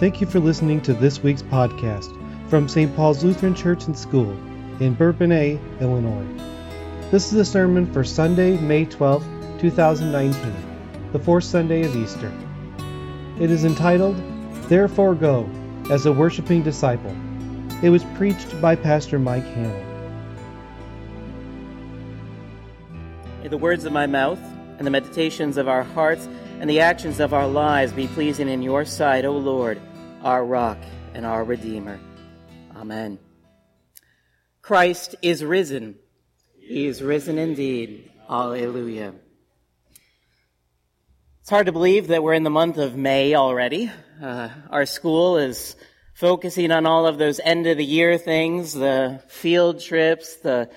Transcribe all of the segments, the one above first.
Thank you for listening to this week's podcast from St. Paul's Lutheran Church and School in Bourbonnais, Illinois. This is a sermon for Sunday, May 12, 2019, the fourth Sunday of Easter. It is entitled, Therefore Go, as a Worshipping Disciple. It was preached by Pastor Mike Hamill. May the words of my mouth and the meditations of our hearts and the actions of our lives be pleasing in your sight, O Lord, our rock and our Redeemer. Amen. Christ is risen. He is risen indeed. Alleluia. It's hard to believe that we're in the month of May already. Uh, our school is focusing on all of those end of the year things, the field trips, the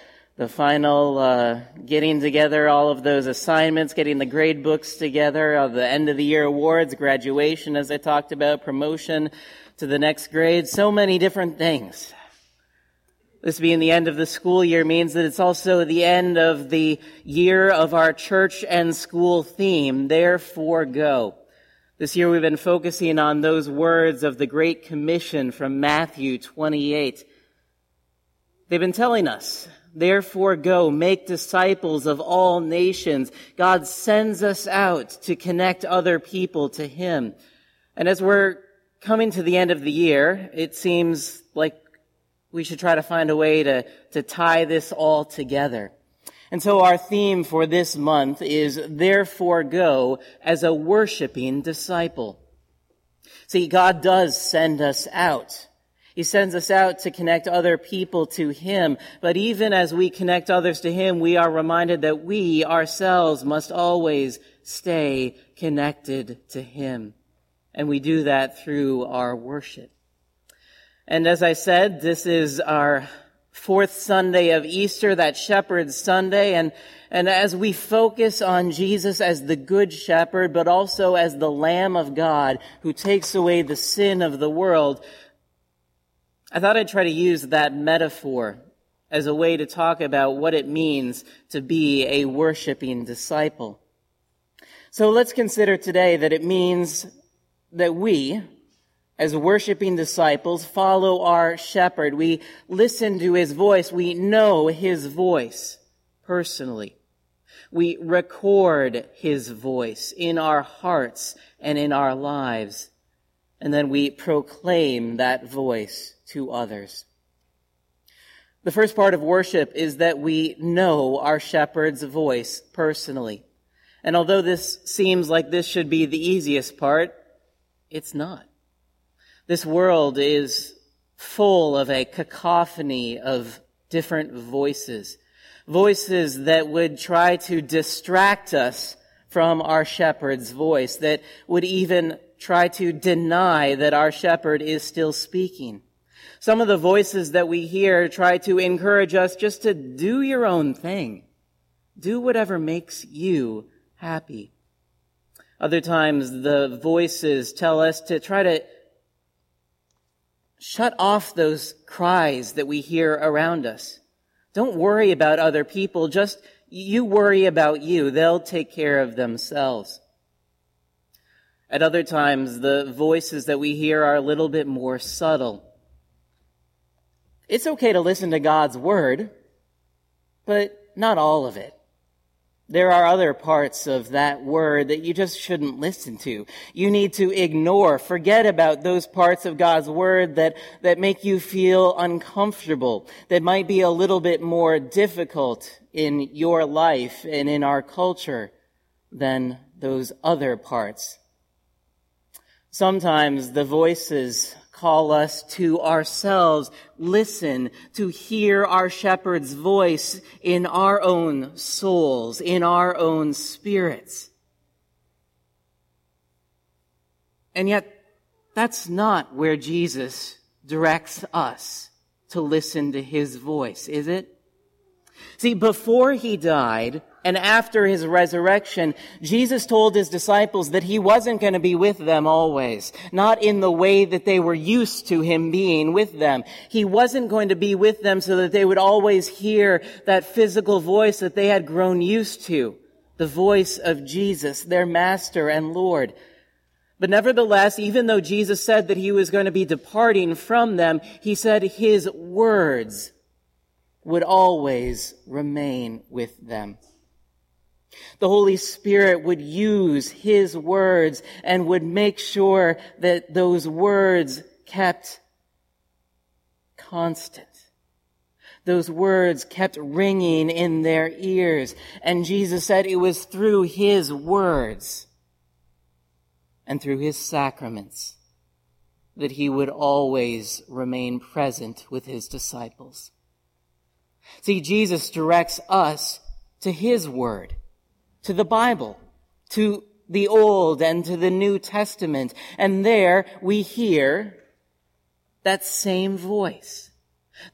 the final uh, getting together all of those assignments, getting the grade books together, uh, the end of the year awards, graduation, as I talked about, promotion to the next grade, so many different things. This being the end of the school year means that it's also the end of the year of our church and school theme, therefore go. This year we've been focusing on those words of the Great Commission from Matthew 28. They've been telling us Therefore go, make disciples of all nations. God sends us out to connect other people to Him. And as we're coming to the end of the year, it seems like we should try to find a way to, to tie this all together. And so our theme for this month is therefore go as a worshiping disciple. See, God does send us out. He sends us out to connect other people to Him. But even as we connect others to Him, we are reminded that we ourselves must always stay connected to Him. And we do that through our worship. And as I said, this is our fourth Sunday of Easter, that Shepherd's Sunday. And, and as we focus on Jesus as the Good Shepherd, but also as the Lamb of God who takes away the sin of the world, I thought I'd try to use that metaphor as a way to talk about what it means to be a worshiping disciple. So let's consider today that it means that we, as worshiping disciples, follow our shepherd. We listen to his voice. We know his voice personally. We record his voice in our hearts and in our lives. And then we proclaim that voice to others. The first part of worship is that we know our shepherd's voice personally. And although this seems like this should be the easiest part, it's not. This world is full of a cacophony of different voices. Voices that would try to distract us from our shepherd's voice, that would even try to deny that our shepherd is still speaking. Some of the voices that we hear try to encourage us just to do your own thing. Do whatever makes you happy. Other times the voices tell us to try to shut off those cries that we hear around us. Don't worry about other people. Just you worry about you. They'll take care of themselves. At other times, the voices that we hear are a little bit more subtle. It's okay to listen to God's word, but not all of it. There are other parts of that word that you just shouldn't listen to. You need to ignore, forget about those parts of God's word that, that make you feel uncomfortable, that might be a little bit more difficult in your life and in our culture than those other parts. Sometimes the voices call us to ourselves, listen, to hear our shepherd's voice in our own souls, in our own spirits. And yet, that's not where Jesus directs us to listen to his voice, is it? See, before he died, and after his resurrection, Jesus told his disciples that he wasn't going to be with them always, not in the way that they were used to him being with them. He wasn't going to be with them so that they would always hear that physical voice that they had grown used to, the voice of Jesus, their master and Lord. But nevertheless, even though Jesus said that he was going to be departing from them, he said his words would always remain with them. The Holy Spirit would use His words and would make sure that those words kept constant. Those words kept ringing in their ears. And Jesus said it was through His words and through His sacraments that He would always remain present with His disciples. See, Jesus directs us to His Word to the Bible, to the Old and to the New Testament. And there we hear that same voice.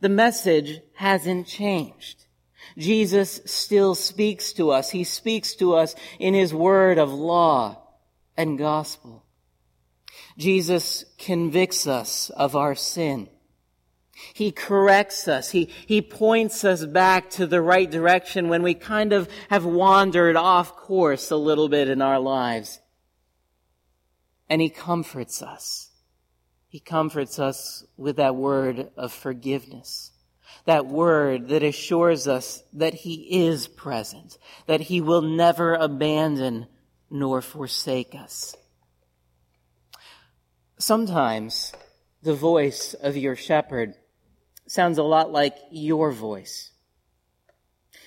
The message hasn't changed. Jesus still speaks to us. He speaks to us in his word of law and gospel. Jesus convicts us of our sin. He corrects us. He, he points us back to the right direction when we kind of have wandered off course a little bit in our lives. And He comforts us. He comforts us with that word of forgiveness. That word that assures us that He is present, that He will never abandon nor forsake us. Sometimes the voice of your shepherd sounds a lot like your voice.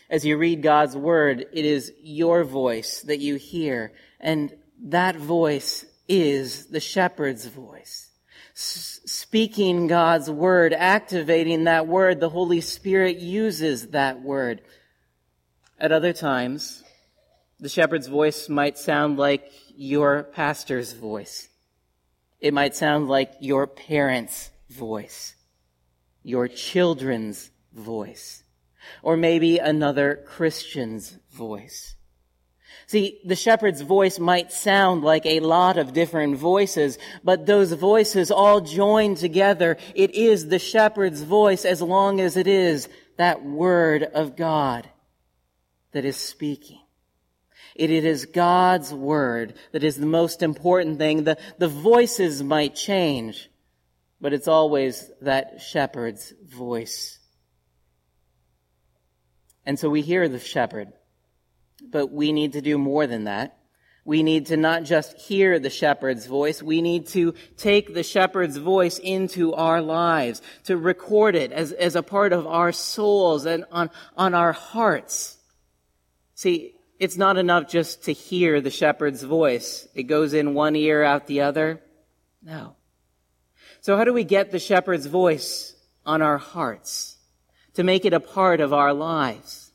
As you read God's word, it is your voice that you hear, and that voice is the shepherd's voice. Speaking God's word, activating that word, the Holy Spirit uses that word. At other times, the shepherd's voice might sound like your pastor's voice. It might sound like your parents' voice your children's voice, or maybe another Christian's voice. See, the shepherd's voice might sound like a lot of different voices, but those voices all joined together, it is the shepherd's voice as long as it is that word of God that is speaking. It, it is God's word that is the most important thing. The, the voices might change, but it's always that shepherd's voice. And so we hear the shepherd, but we need to do more than that. We need to not just hear the shepherd's voice, we need to take the shepherd's voice into our lives, to record it as, as a part of our souls and on, on our hearts. See, it's not enough just to hear the shepherd's voice. It goes in one ear, out the other. No. So how do we get the shepherd's voice on our hearts to make it a part of our lives?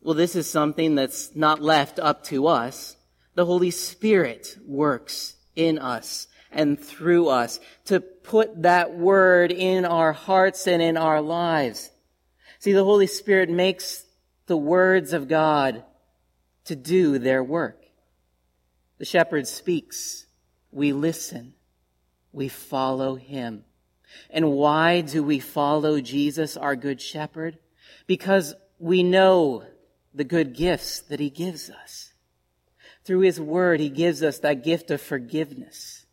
Well, this is something that's not left up to us. The Holy Spirit works in us and through us to put that word in our hearts and in our lives. See, the Holy Spirit makes the words of God to do their work. The shepherd speaks. We listen we follow him. And why do we follow Jesus, our good shepherd? Because we know the good gifts that he gives us. Through his word, he gives us that gift of forgiveness.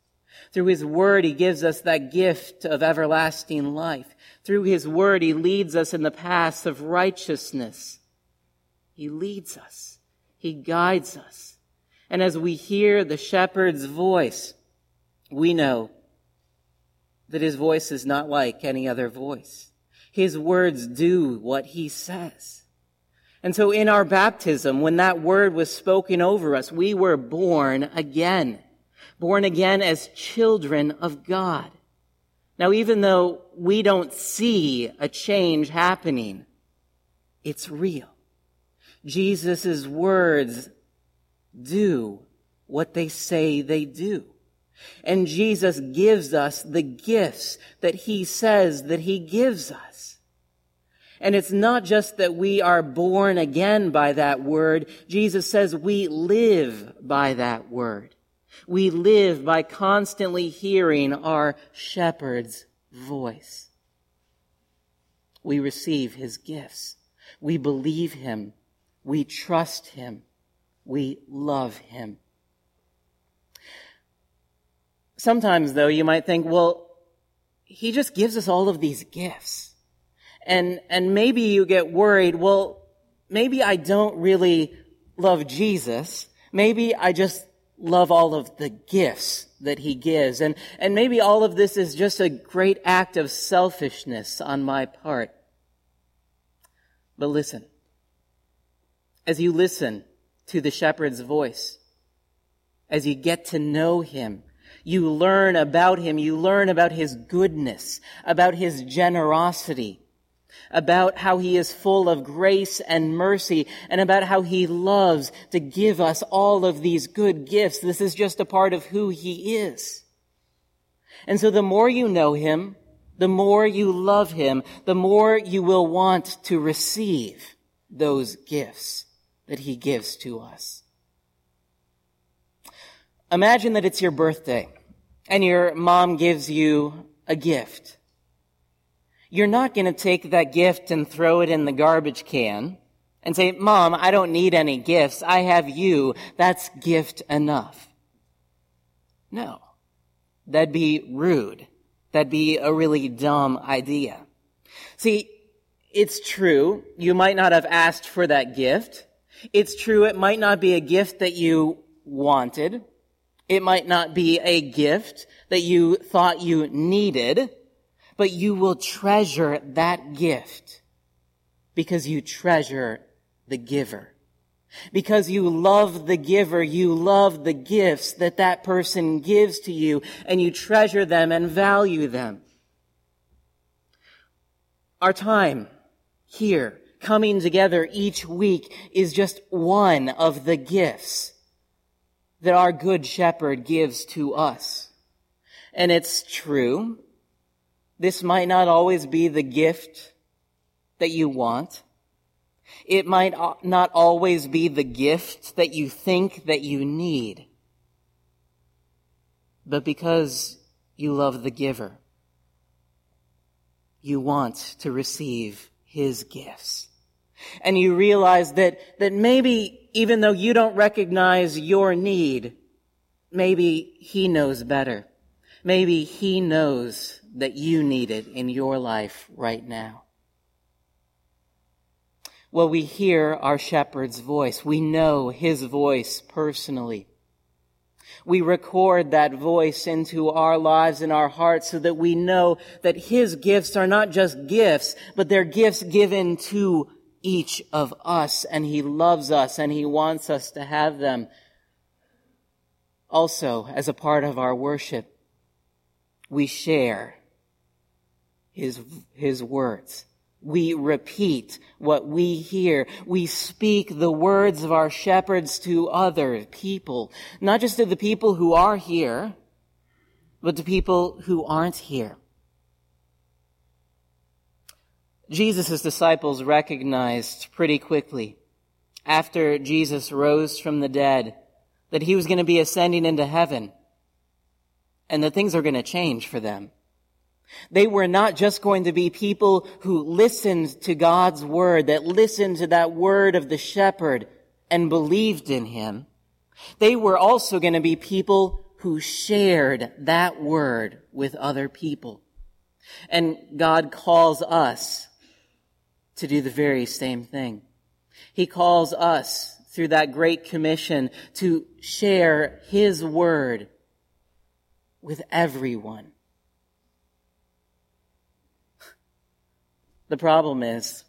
Through his word, he gives us that gift of everlasting life. Through his word, he leads us in the paths of righteousness. He leads us. He guides us. And as we hear the shepherd's voice, we know that his voice is not like any other voice. His words do what he says. And so in our baptism, when that word was spoken over us, we were born again. Born again as children of God. Now, even though we don't see a change happening, it's real. Jesus' words do what they say they do. And Jesus gives us the gifts that he says that he gives us. And it's not just that we are born again by that word. Jesus says we live by that word. We live by constantly hearing our shepherd's voice. We receive his gifts. We believe him. We trust him. We love him. Sometimes though, you might think, well, he just gives us all of these gifts. And, and maybe you get worried, well, maybe I don't really love Jesus. Maybe I just love all of the gifts that he gives. And, and maybe all of this is just a great act of selfishness on my part. But listen, as you listen to the shepherd's voice, as you get to know him, you learn about him, you learn about his goodness, about his generosity, about how he is full of grace and mercy, and about how he loves to give us all of these good gifts. This is just a part of who he is. And so the more you know him, the more you love him, the more you will want to receive those gifts that he gives to us. Imagine that it's your birthday and your mom gives you a gift. You're not going to take that gift and throw it in the garbage can and say, Mom, I don't need any gifts. I have you. That's gift enough. No. That'd be rude. That'd be a really dumb idea. See, it's true. You might not have asked for that gift. It's true. It might not be a gift that you wanted. It might not be a gift that you thought you needed, but you will treasure that gift because you treasure the giver. Because you love the giver, you love the gifts that that person gives to you, and you treasure them and value them. Our time here, coming together each week, is just one of the gifts that our good shepherd gives to us. And it's true. This might not always be the gift that you want. It might not always be the gift that you think that you need. But because you love the giver, you want to receive his gifts. And you realize that, that maybe even though you don't recognize your need, maybe he knows better. Maybe he knows that you need it in your life right now. Well, we hear our shepherd's voice. We know his voice personally. We record that voice into our lives and our hearts so that we know that his gifts are not just gifts, but they're gifts given to each of us and he loves us and he wants us to have them. Also, as a part of our worship, we share his, his words. We repeat what we hear. We speak the words of our shepherds to other people, not just to the people who are here, but to people who aren't here. Jesus' disciples recognized pretty quickly after Jesus rose from the dead that he was going to be ascending into heaven and that things are going to change for them. They were not just going to be people who listened to God's word, that listened to that word of the shepherd and believed in him. They were also going to be people who shared that word with other people. And God calls us to do the very same thing. He calls us through that great commission to share His word with everyone. The problem is,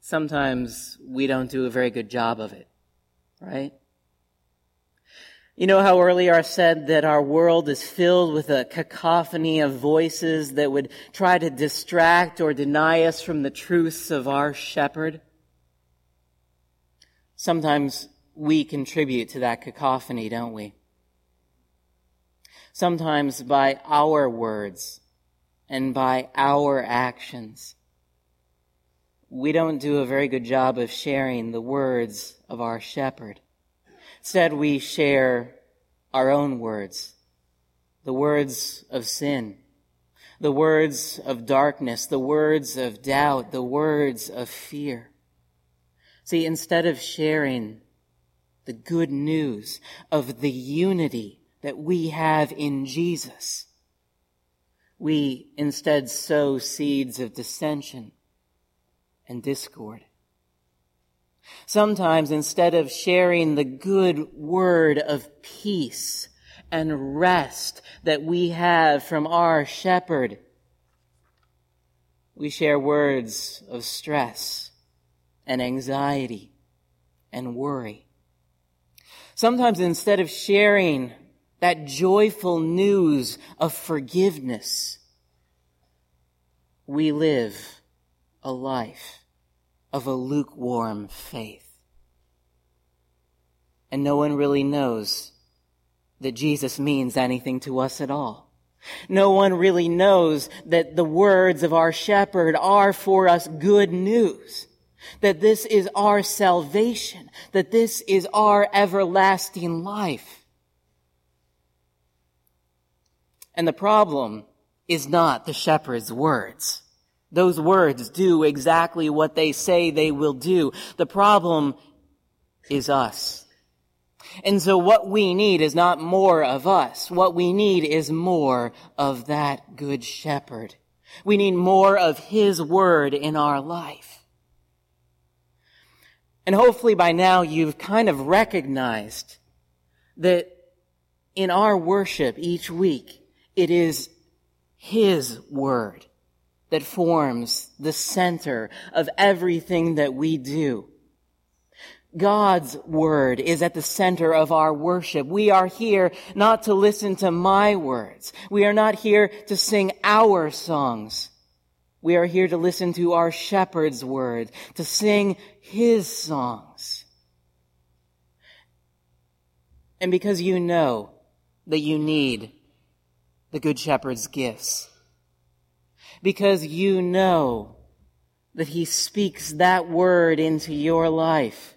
sometimes we don't do a very good job of it, right? You know how earlier I said that our world is filled with a cacophony of voices that would try to distract or deny us from the truths of our shepherd? Sometimes we contribute to that cacophony, don't we? Sometimes by our words and by our actions. We don't do a very good job of sharing the words of our shepherd. Instead, we share our own words, the words of sin, the words of darkness, the words of doubt, the words of fear. See, instead of sharing the good news of the unity that we have in Jesus, we instead sow seeds of dissension and discord. Sometimes instead of sharing the good word of peace and rest that we have from our shepherd, we share words of stress and anxiety and worry. Sometimes instead of sharing that joyful news of forgiveness, we live a life of a lukewarm faith. And no one really knows that Jesus means anything to us at all. No one really knows that the words of our shepherd are for us good news. That this is our salvation. That this is our everlasting life. And the problem is not the shepherd's words. Those words do exactly what they say they will do. The problem is us. And so what we need is not more of us. What we need is more of that good shepherd. We need more of his word in our life. And hopefully by now you've kind of recognized that in our worship each week, it is his word that forms the center of everything that we do. God's word is at the center of our worship. We are here not to listen to my words. We are not here to sing our songs. We are here to listen to our shepherd's word, to sing his songs. And because you know that you need the good shepherd's gifts, because you know that he speaks that word into your life,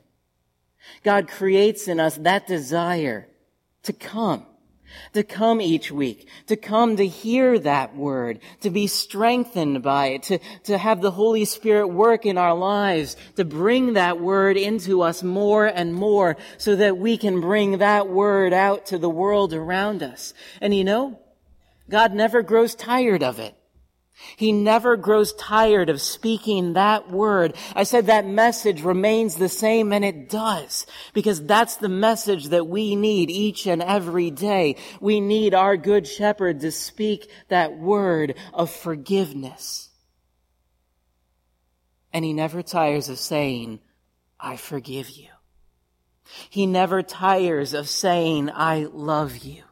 God creates in us that desire to come, to come each week, to come to hear that word, to be strengthened by it, to, to have the Holy Spirit work in our lives, to bring that word into us more and more so that we can bring that word out to the world around us. And you know, God never grows tired of it. He never grows tired of speaking that word. I said that message remains the same and it does because that's the message that we need each and every day. We need our good shepherd to speak that word of forgiveness. And he never tires of saying, I forgive you. He never tires of saying, I love you.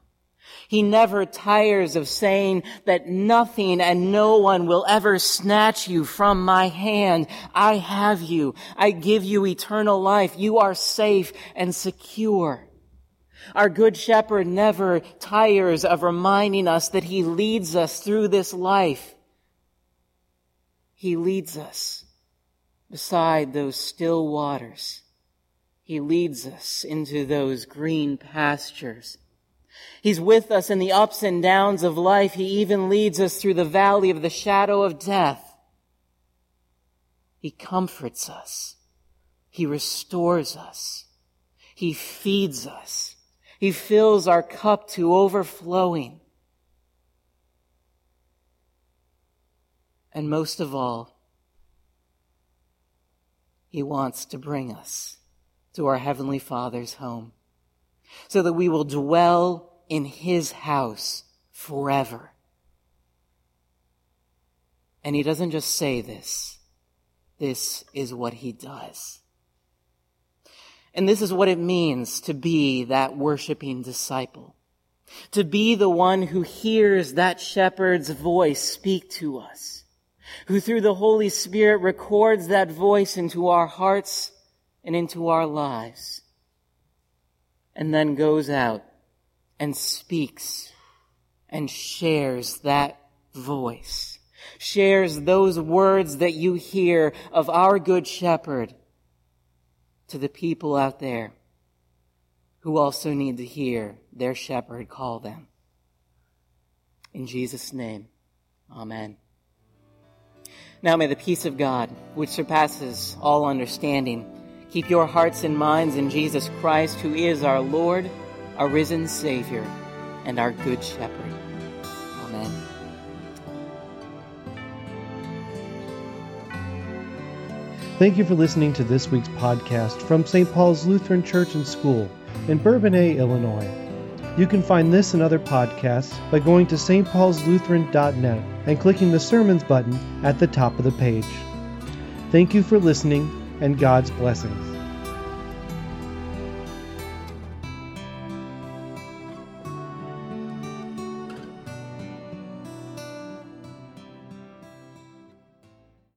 He never tires of saying that nothing and no one will ever snatch you from my hand. I have you. I give you eternal life. You are safe and secure. Our good shepherd never tires of reminding us that he leads us through this life. He leads us beside those still waters. He leads us into those green pastures. He's with us in the ups and downs of life. He even leads us through the valley of the shadow of death. He comforts us. He restores us. He feeds us. He fills our cup to overflowing. And most of all, He wants to bring us to our Heavenly Father's home so that we will dwell in his house forever. And he doesn't just say this. This is what he does. And this is what it means to be that worshiping disciple. To be the one who hears that shepherd's voice speak to us. Who through the Holy Spirit records that voice into our hearts and into our lives and then goes out and speaks and shares that voice, shares those words that you hear of our good shepherd to the people out there who also need to hear their shepherd call them. In Jesus' name, amen. Now may the peace of God, which surpasses all understanding, Keep your hearts and minds in Jesus Christ, who is our Lord, our risen Savior. and our Good Shepherd. Amen. Thank you for listening to this week's podcast from St. Paul's Lutheran Church and School in Bourbonnais, Illinois. You can find this and other podcasts by going to stpaulslutheran.net and clicking the Sermons button at the top of the page. Thank you for listening, and God's blessings.